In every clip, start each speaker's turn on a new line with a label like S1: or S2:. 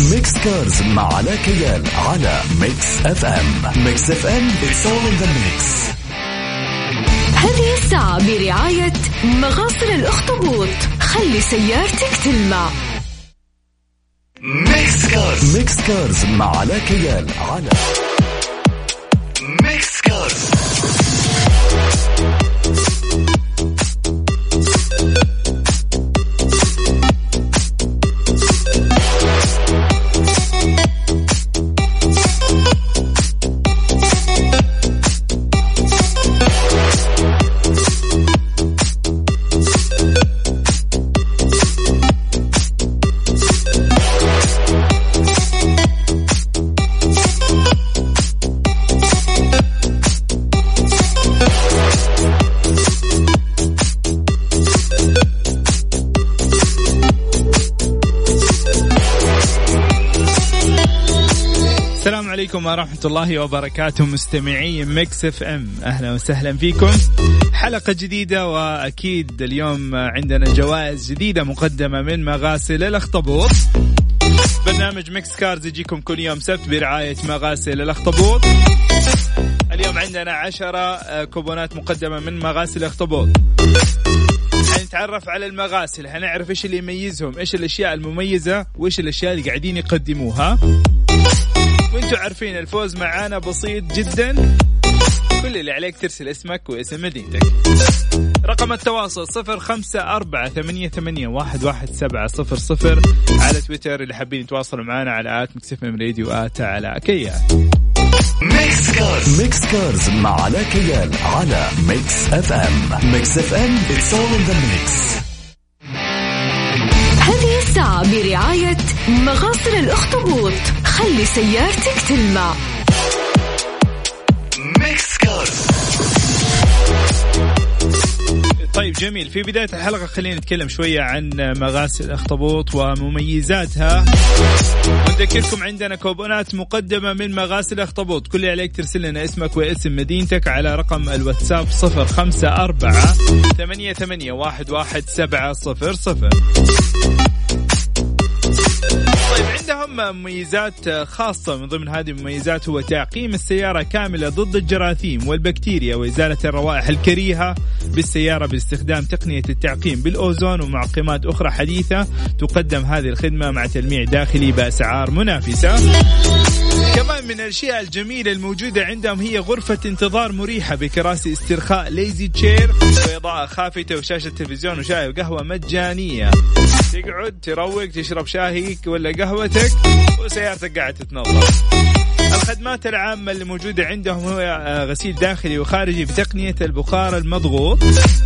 S1: Mix Cars مع علاء كيال على Mix FM. Mix FM it's all in the mix.
S2: هذه الساعة برعاية مغاسل الأخطبوط. خلي سيارتك تلمع.
S1: Mix Cars. Mix Cars مع علاء كيال على Mix
S3: Cars. عليكم ورحمة الله وبركاته مستمعي Mix FM. أهلا وسهلا فيكم. حلقة جديدة وأكيد اليوم عندنا جوائز جديدة مقدمة من مغاسل الأخطبوط. برنامج Mix Cars يجيكم كل يوم سبت برعاية مغاسل الأخطبوط. اليوم عندنا عشرة كوبونات مقدمة من مغاسل الأخطبوط. حنتعرف على المغاسل حنعرف إيش اللي يميزهم إيش الأشياء المميزة وإيش الأشياء اللي قاعدين يقدموها. وأنتم عارفين الفوز معانا بسيط جدا. كل اللي عليك ترسل اسمك واسم مدينتك. رقم التواصل صفر خمسة أربعة ثمانية, ثمانية واحد, واحد سبعة صفر صفر. على تويتر اللي حابين يتواصلوا معنا على at Mix FM Radio at علاء كيال.
S1: Mix Cars. Mix Cars مع علاء كيال على Mix FM. Mix FM it's all in the mix.
S2: هذه الساعة برعاية مغاسل الأخطبوط. خلي سيارتك تلمع.
S1: Mix Cars
S3: طيب جميل. في بداية الحلقة خلينا نتكلم شوية عن مغاسل الأخطبوط ومميزاتها. ونذكركم عندنا كوبونات مقدمة من مغاسل الأخطبوط. كل اللي عليك ترسل لنا اسمك واسم مدينتك على رقم الواتساب 054 88 11700 عندهم مميزات خاصة. من ضمن هذه المميزات هو تعقيم السيارة كاملة ضد الجراثيم والبكتيريا وإزالة الروائح الكريهة بالسيارة باستخدام تقنية التعقيم بالأوزون ومعقمات أخرى حديثة تقدم هذه الخدمة مع تلميع داخلي بأسعار منافسة. كمان من الأشياء الجميلة الموجودة عندهم هي غرفة انتظار مريحة بكراسي استرخاء ليزي تشير واضاءه خافتة وشاشة تلفزيون وشاي وقهوة مجانية. تقعد تروق تشرب شاهيك ولا قهوتك وسيارتك قاعدة تتنظف. الخدمات العامة اللي موجودة عندهم هو غسيل داخلي وخارجي بتقنية البخار المضغوط.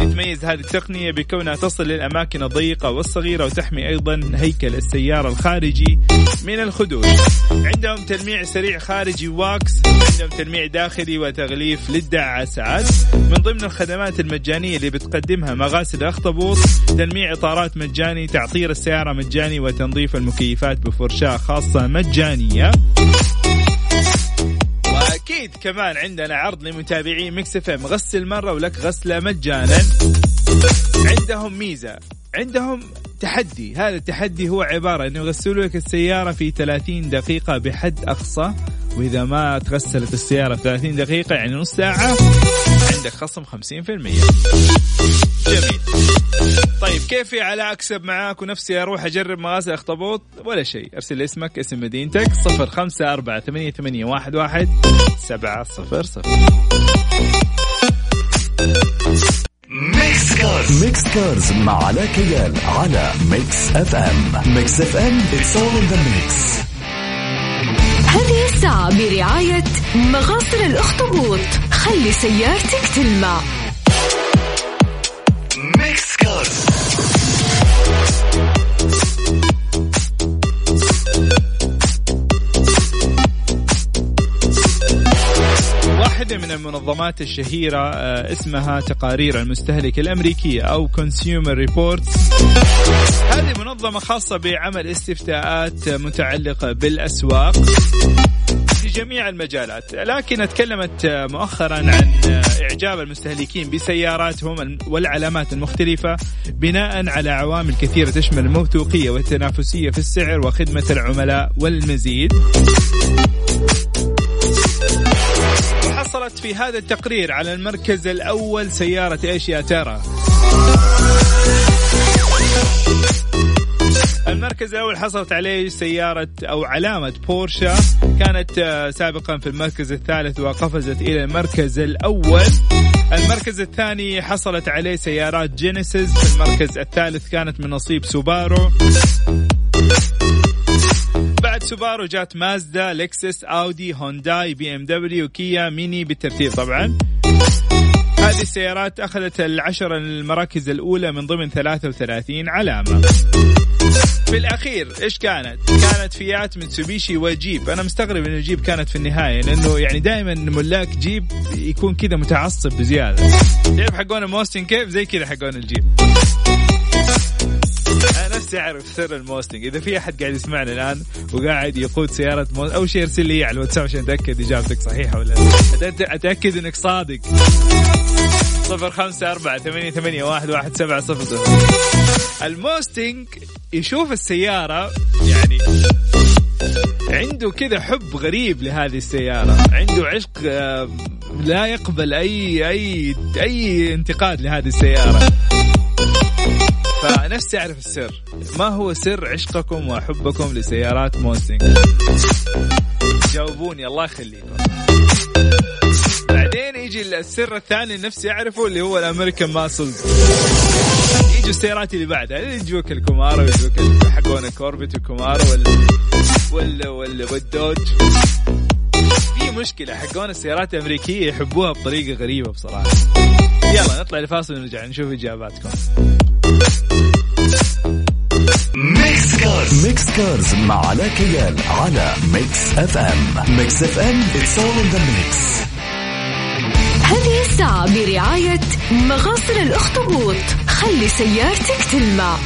S3: تتميز هذه التقنية بكونها تصل للأماكن الضيقة والصغيرة وتحمي أيضا هيكل السيارة الخارجي من الخدوش عندهم تلميع سريع خارجي واكس عندهم تلميع داخلي وتغليف للدعاسات من ضمن الخدمات المجانية اللي بتقدمها مغاسل الأخطبوط تلميع إطارات مجاني تعطير السيارة مجاني وتنظيف المكيفات بفرشاة خاصة مجانية. كمان عندنا عرض لمتابعي Mix FM. غسل مره ولك غسلة مجانا. عندهم ميزة. عندهم تحدي. هذا التحدي هو عبارة أنه يغسلوا لك السيارة في 30 دقيقة بحد أقصى. وإذا ما تغسلت السيارة في 30 دقيقة يعني نص ساعة عندك خصم 50% جميل. طيب كيف علاء أكسب معاك؟ ونفسي أروح أجرب مغاسل أخطبوط؟ ولا شيء. أرسل اسمك اسم مدينتك. صفر خمسة أربعة ثمانية, ثمانية واحد, واحد سبعة صفر صفر.
S1: Mix Cars Mix Cars مع علاء كيال على Mix FM Mix FM it's all in the mix.
S2: هذه الساعة برعاية مغاصر الأخطبوط. خلي سيارتك تلمع.
S3: واحدة من المنظمات الشهيرة آه، اسمها تقارير المستهلك الأمريكية أو Consumer Reports. هذه منظمة خاصة بعمل استفتاءات متعلقة بالأسواق في جميع المجالات. لكن تكلمت مؤخرا عن إعجاب المستهلكين بسياراتهم والعلامات المختلفة بناء على عوامل كثيرة تشمل الموثوقية والتنافسية في السعر وخدمة العملاء والمزيد. حصلت في هذا التقرير على المركز الأول سيارة إيش يا ترى المركز الأول حصلت عليه سيارة أو علامة بورشا. كانت آه، سابقا في المركز الثالث وقفزت إلى المركز الأول. المركز الثاني حصلت عليه سيارات جينيسيس. في المركز الثالث كانت من نصيب سوبارو. سوبارو جات مازدا لكسس أودي هونداي بي إم دبليو كيا ميني بالترتيب طبعا هذه السيارات أخذت العشر المراكز الأولى من ضمن 33 علامة في الأخير إيش كانت؟ كانت فيات متسوبيشي وجيب، أنا مستغرب إنه جيب كانت في النهاية لأنه يعني دائما ملاك جيب يكون كذا متعصب بزيادة. تعرف حقون الموستنج كيف؟ زي كذا حقون الجيب. اعرف سر الموستنج إذا في أحد قاعد يسمعنا الآن وقاعد يقود سيارة موستنج اول شيء ارسل لي على الواتساب عشان أتأكد إجابتك صحيحة ولا لا. اتاكد إنك صادق. صفر خمسة أربعة ثمانية, ثمانية واحد, واحد سبعة صفر صفر. الموستنج يشوف السيارة يعني عنده كذا حب غريب لهذه السيارة. عنده عشق آه، لا يقبل أي أي أي انتقاد لهذه السيارة. فنفسي أعرف السر. ما هو سر عشقكم وحبكم لسيارات موستنج جاوبوني الله يخليكم. بعدين يجي السر الثاني نفسي أعرفه اللي هو ال American muscle. يجوا السيارات اللي بعدها يجوك الكامارو يجوك حقون الكورفت الكامارو وال وال وال والدوج. في مشكلة حقون السيارات الأمريكية يحبوها بطريقة غريبة بصراحة. يلا نطلع لفاصل ونرجع نشوف إجاباتكم.
S1: Mix Cars Mix Cars مع علاء كيال على Mix FM Mix FM it's all in the mix.
S2: هذه الساعة برعاية مغاصر الأخطبوط. خلي سيارتك تلمع.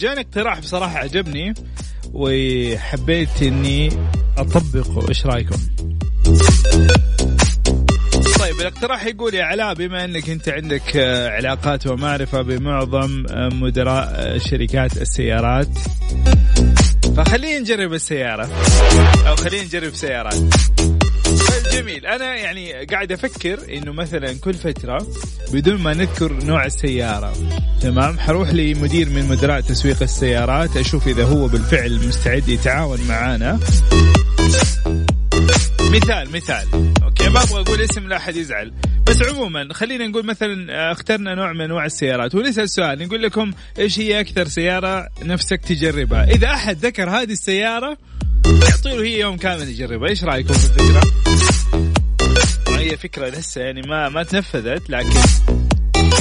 S3: جاني اقتراح بصراحة عجبني وحبيت إني أطبقه. إيش رأيكم؟ طيب الاقتراح يقول يا علاء بما إنك أنت عندك آه، علاقات ومعرفة بمعظم آه، مدراء آه، شركات السيارات فخلينا نجرب السيارة. أو خلينا نجرب سيارات. جميل. أنا يعني قاعد أفكر إنه مثلا كل فترة بدون ما نذكر نوع السيارة تمام؟ حروح لمدير من مدراء تسويق السيارات أشوف إذا هو بالفعل مستعد يتعاون معانا. مثال مثال. أوكي ما أبغى أقول اسم لا أحد يزعل. بس عموما خلينا نقول مثلا آه، اخترنا نوع من أنواع السيارات. ونسأل سؤال نقول لكم إيش هي أكثر سيارة نفسك تجربها؟ إذا أحد ذكر هذه السيارة يعطي له هي يوم كامل يجربها. إيش رأيكم في الفكرة؟ هي فكرة لسه يعني ما ما تنفذت لكن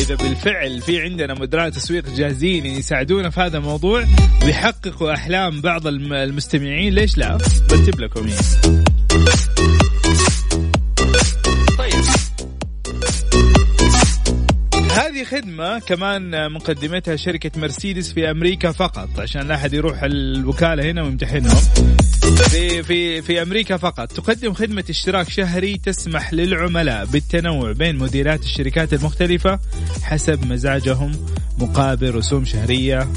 S3: إذا بالفعل في عندنا مدراء تسويق جاهزين يساعدونا في هذا الموضوع ويحققوا أحلام بعض المستمعين ليش لا؟ برتب لكم طيب. هذه خدمة كمان مقدمتها شركة مرسيدس في أمريكا فقط عشان لا أحد يروح الوكالة هنا ويمتحنهم. في في في أمريكا فقط. تقدم خدمة اشتراك شهري تسمح للعملاء بالتنوع بين موديلات الشركات المختلفة حسب مزاجهم مقابل رسوم شهرية.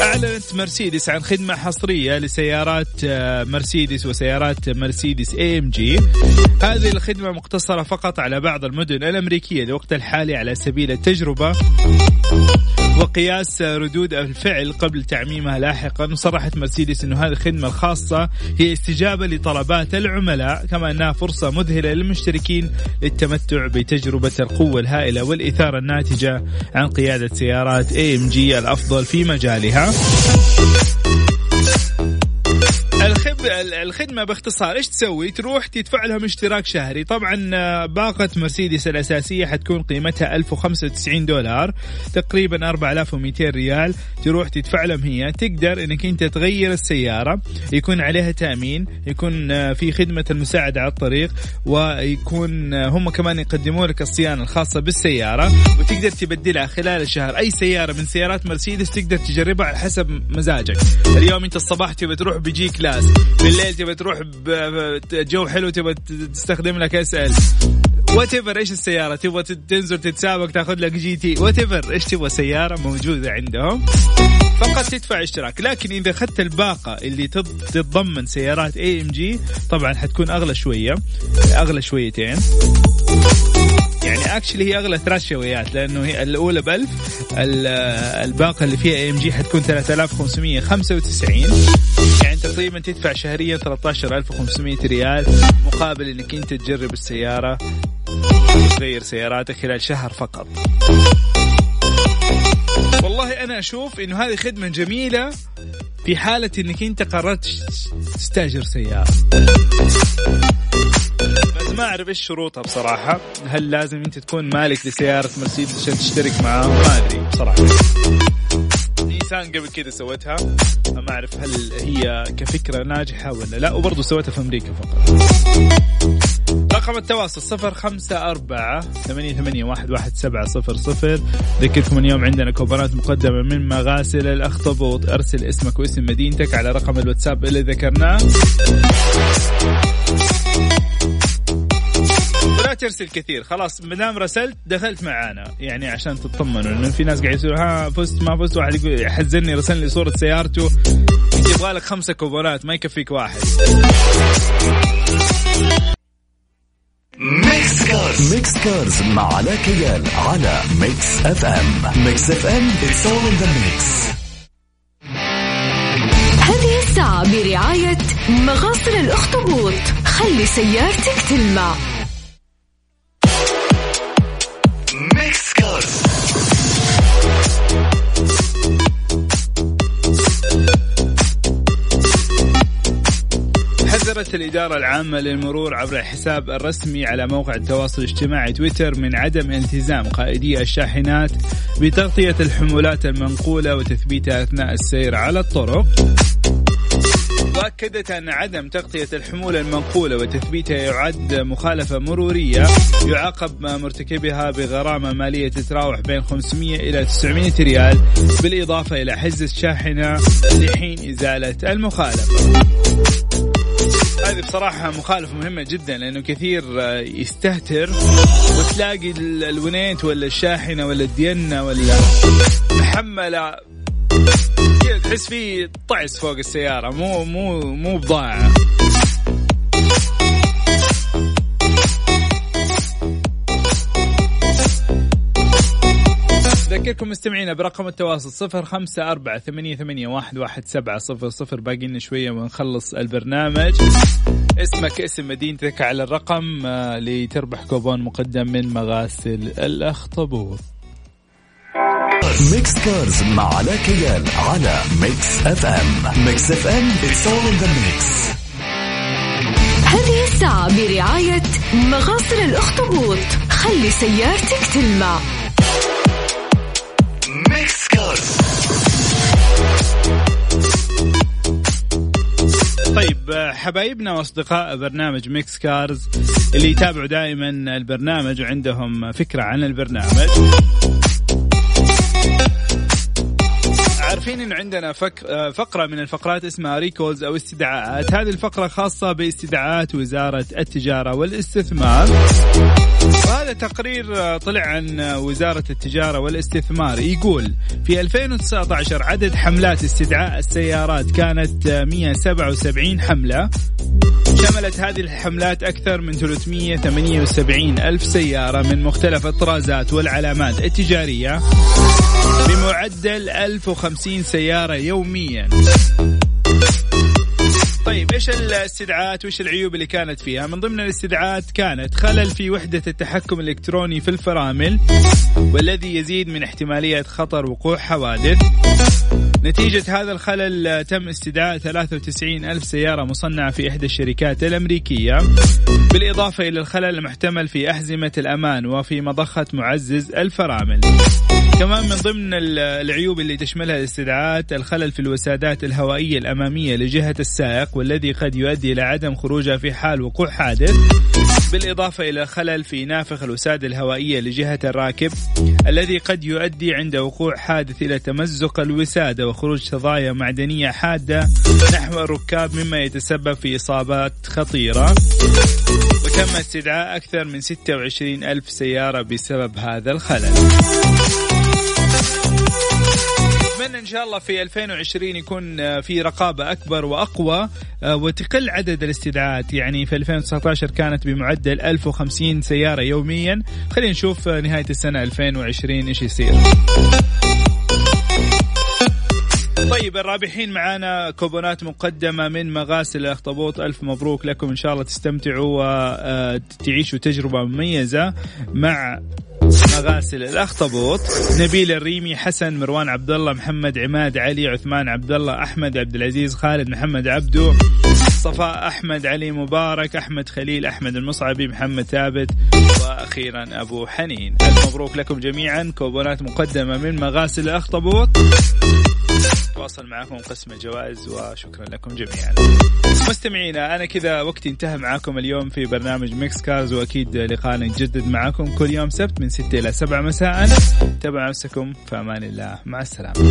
S3: أعلنت مرسيدس عن خدمة حصرية لسيارات آه، مرسيدس وسيارات مرسيدس اي ام جي هذه الخدمة مقتصرة فقط على بعض المدن الأمريكية لوقت الحالي على سبيل التجربة. وقياس ردود الفعل قبل تعميمها لاحقا وصرحت مرسيدس إنه هذه الخدمه الخاصة هي استجابة لطلبات العملاء كما أنها فرصة مذهلة للمشتركين للتمتع بتجربة القوة الهائلة والإثارة الناتجة عن قيادة سيارات جي الأفضل في مجالها. الخدمة باختصار إيش تسوي؟ تروح تدفع لهم اشتراك شهري، طبعا آه، باقة مرسيدس الأساسية حتكون قيمتها 1095 دولار تقريبا 4200 ريال، تروح تدفع لهم هي، تقدر إنك أنت تغير السيارة، يكون عليها تأمين، يكون آه، في خدمة المساعدة على الطريق، ويكون آه، هم كمان يقدموا لك الصيانة الخاصة بالسيارة، وتقدر تبدلها خلال الشهر، أي سيارة من سيارات مرسيدس تقدر تجربها على حسب مزاجك، اليوم أنت الصباح تبي تروح ب G-Class. بالليل تبى تروح بجو حلو تبى تستخدم لك SL whatever إيش السيارة؟ تبغى تنزل تتسابق تاخذ لك GT whatever إيش تبغى؟ سيارة موجودة عندهم. فقط تدفع اشتراك. لكن إذا أخذت الباقة اللي تتضمن سيارات AMG طبعا حتكون أغلى شوية. أغلى شويتين. يعني actually هي أغلى ثلاث شويات لأنه هي الأولى ب 1000 الباقة اللي فيها AMG حتكون 3595 يعني تقريبا تدفع شهريا 13500 ريال مقابل إنك أنت تجرب السيارة وتغير سياراتك خلال شهر فقط. والله أنا أشوف إنه هذه خدمة جميلة في حالة إنك أنت قررت تستاجر سيارة. ما أعرف إيش شروطها بصراحة. هل لازم أنت تكون مالك لسيارة مرسيدس عشان تشترك معاهم ما أدري بصراحة. نيسان قبل كذا سوتها. ما أعرف هل هي كفكرة ناجحة ولا لا وبرضه سوتها في أمريكا فقط. رقم التواصل صفر خمسة أربعة ثمانية, ثمانية واحد, واحد سبعة صفر صفر. ذكركم اليوم عندنا كوبونات مقدمة من مغاسل الأخطبوط. أرسل اسمك واسم مدينتك على رقم الواتساب اللي ذكرناه. ترسل كثير. خلاص ما دام رسلت دخلت معانا. يعني عشان تطمنوا لأنه في ناس قاعد يقولوا ها فزت ما فزت. واحد يقول يحزني رسل لي صورة سيارته. يبغى لك خمسة كوبونات ما يكفيك واحد.
S1: Mix Cars Mix Cars مع علاء كيال على Mix FM Mix FM it's all in the mix
S2: هذه الساعة برعاية مغاصر الأخطبوط. خلي سيارتك تلمع.
S3: حذرت الإدارة العامة للمرور عبر الحساب الرسمي على موقع التواصل الاجتماعي تويتر من عدم التزام قائدي الشاحنات بتغطية الحمولات المنقولة وتثبيتها أثناء السير على الطرق واكدت أن عدم تغطية الحمولة المنقولة وتثبيتها يعد مخالفة مرورية يعاقب مرتكبها بغرامة مالية تتراوح بين 500 إلى 900 ريال بالإضافة إلى حجز الشاحنة لحين إزالة المخالفة. هذه بصراحة مخالفة مهمة جدا لأنه كثير يستهتر وتلاقي الونيت ولا الشاحنة ولا الدينة ولا محملة تحس في طعس فوق السيارة مو مو مو بضاعة أذكركم مستمعينا برقم التواصل صفر خمسة أربعة ثمانية, ثمانية واحد, واحد سبعة صفر صفر. باقي لنا شوية ونخلص البرنامج. اسمك اسم مدينتك على الرقم آه، لتربح كوبون مقدم من مغاسل الأخطبوط.
S1: Mix Cars مع علاء كيال على Mix FM. Mix FM it's all in the mix
S2: هذه الساعة برعاية مغاسل الأخطبوط. خلي سيارتك تلمع.
S3: طيب حبايبنا وأصدقاء برنامج Mix Cars اللي يتابعوا دائما البرنامج وعندهم فكرة عن البرنامج. انه عندنا فك... فقرة من الفقرات اسمها ريكولز أو استدعاءات. هذه الفقرة خاصة باستدعاءات وزارة التجارة والاستثمار. وهذا تقرير طلع عن وزارة التجارة والاستثمار. يقول في 2019 عدد حملات استدعاء السيارات كانت 177 حملة. شملت هذه الحملات أكثر من 378 ألف سيارة من مختلف الطرازات والعلامات التجارية بمعدل 1050 سيارة يوميا طيب إيش الاستدعاءات وإيش العيوب اللي كانت فيها؟ من ضمن الاستدعاءات كانت خلل في وحدة التحكم الإلكتروني في الفرامل والذي يزيد من احتمالية خطر وقوع حوادث. نتيجة هذا الخلل تم استدعاء 93 ألف سيارة مصنعة في إحدى الشركات الأمريكية. بالإضافة إلى الخلل المحتمل في أحزمة الأمان وفي مضخة معزز الفرامل. كمان من ضمن العيوب اللي تشملها الاستدعاءات الخلل في الوسادات الهوائية الأمامية لجهة السائق والذي قد يؤدي إلى عدم خروجها في حال وقوع حادث بالإضافة إلى خلل في نافخ الوسادة الهوائية لجهة الراكب الذي قد يؤدي عند وقوع حادث إلى تمزق الوسادة وخروج تضايا معدنية حادة نحو الركاب مما يتسبب في إصابات خطيرة. وتم استدعاء أكثر من 26 ألف سيارة بسبب هذا الخلل. نتمنى إن شاء الله في 2020 يكون آه، في رقابة أكبر وأقوى آه، وتقل عدد الاستدعاءات. يعني في 2019 كانت بمعدل 1050 سيارة يوميا. خلينا نشوف آه، نهاية السنة 2020 إيش يصير. طيب الرابحين معانا كوبونات مقدمة من مغاسل الأخطبوط ألف مبروك لكم. إن شاء الله تستمتعوا وتعيشوا تجربة مميزة مع مغاسل الأخطبوط. نبيل الريمي حسن مروان عبد الله محمد عماد علي عثمان عبد الله أحمد عبد العزيز خالد محمد عبدو صفاء أحمد علي مبارك أحمد خليل أحمد المصعبي محمد ثابت وأخيرا أبو حنين. ألف مبروك لكم جميعا. كوبونات مقدمة من مغاسل الأخطبوط. تواصل معكم قسم الجوائز وشكرا لكم جميعا. مستمعينا أنا كذا وقتي انتهى معاكم اليوم في برنامج Mix Cars وأكيد لقاءنا يتجدد معاكم كل يوم سبت من 6 إلى 7 مساء. تابعوا نفسكم في أمان الله. مع السلامة.